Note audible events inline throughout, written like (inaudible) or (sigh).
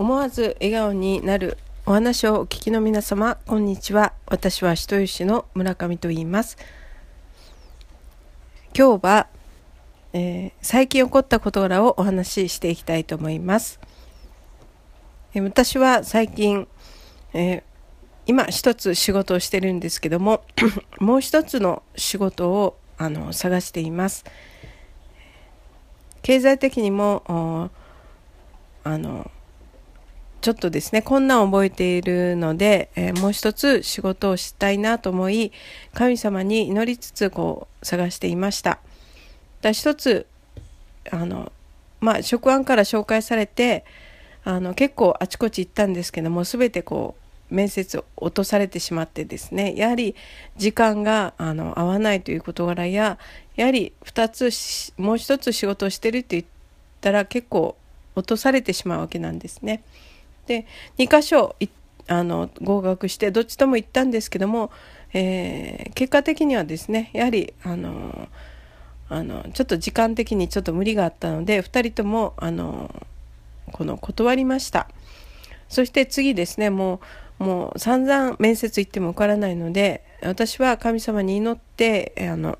思わず笑顔になるお話をお聞きの皆様こんにちは。私は人吉の村上と言います。今日は、えー、最近起こった事柄をお話ししていきたいと思います、えー、私は最近、えー、今一つ仕事をしてるんですけども (coughs) もう一つの仕事をあの探しています。経済的にもあのちょっとですね困難を覚えているので、えー、もう一つ仕事をしたいなと思い神様に祈りつつこう探していました。だ一つあのまあ職案から紹介されてあの結構あちこち行ったんですけども全てこう面接を落とされてしまってですねやはり時間があの合わないという事柄ややはり2つもう一つ仕事をしてるって言ったら結構落とされてしまうわけなんですね。で2箇所あの合格してどっちとも行ったんですけども、えー、結果的にはですねやはりあのあのちょっと時間的にちょっと無理があったので2人ともあのこの断りました。そして次ですねもうもう散々面接行っても受からないので私は神様に祈ってあの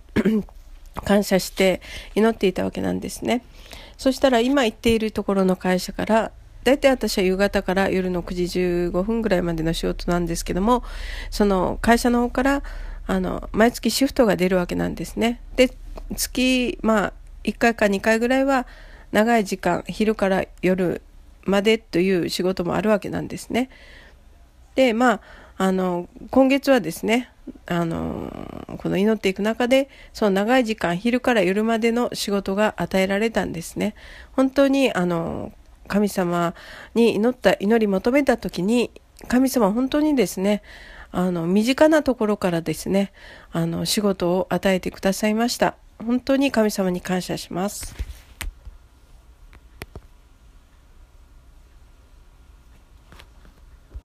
(clears throat) 感謝して祈っていたわけなんですね。そしたら今行っているところの会社から大体私は夕方から夜の9時15分ぐらいまでの仕事なんですけどもその会社の方からあの毎月シフトが出るわけなんですね。で月まあ1回か2回ぐらいは長い時間昼から夜までという仕事もあるわけなんですね。でまああの今月はですねあのこの祈っていく中でその長い時間昼から夜までの仕事が与えられたんですね。本当にあの神様に祈った祈り求めた時に神様本当にですねあの身近なところからですねあの仕事を与えてくださいました。本当に神様に感謝します。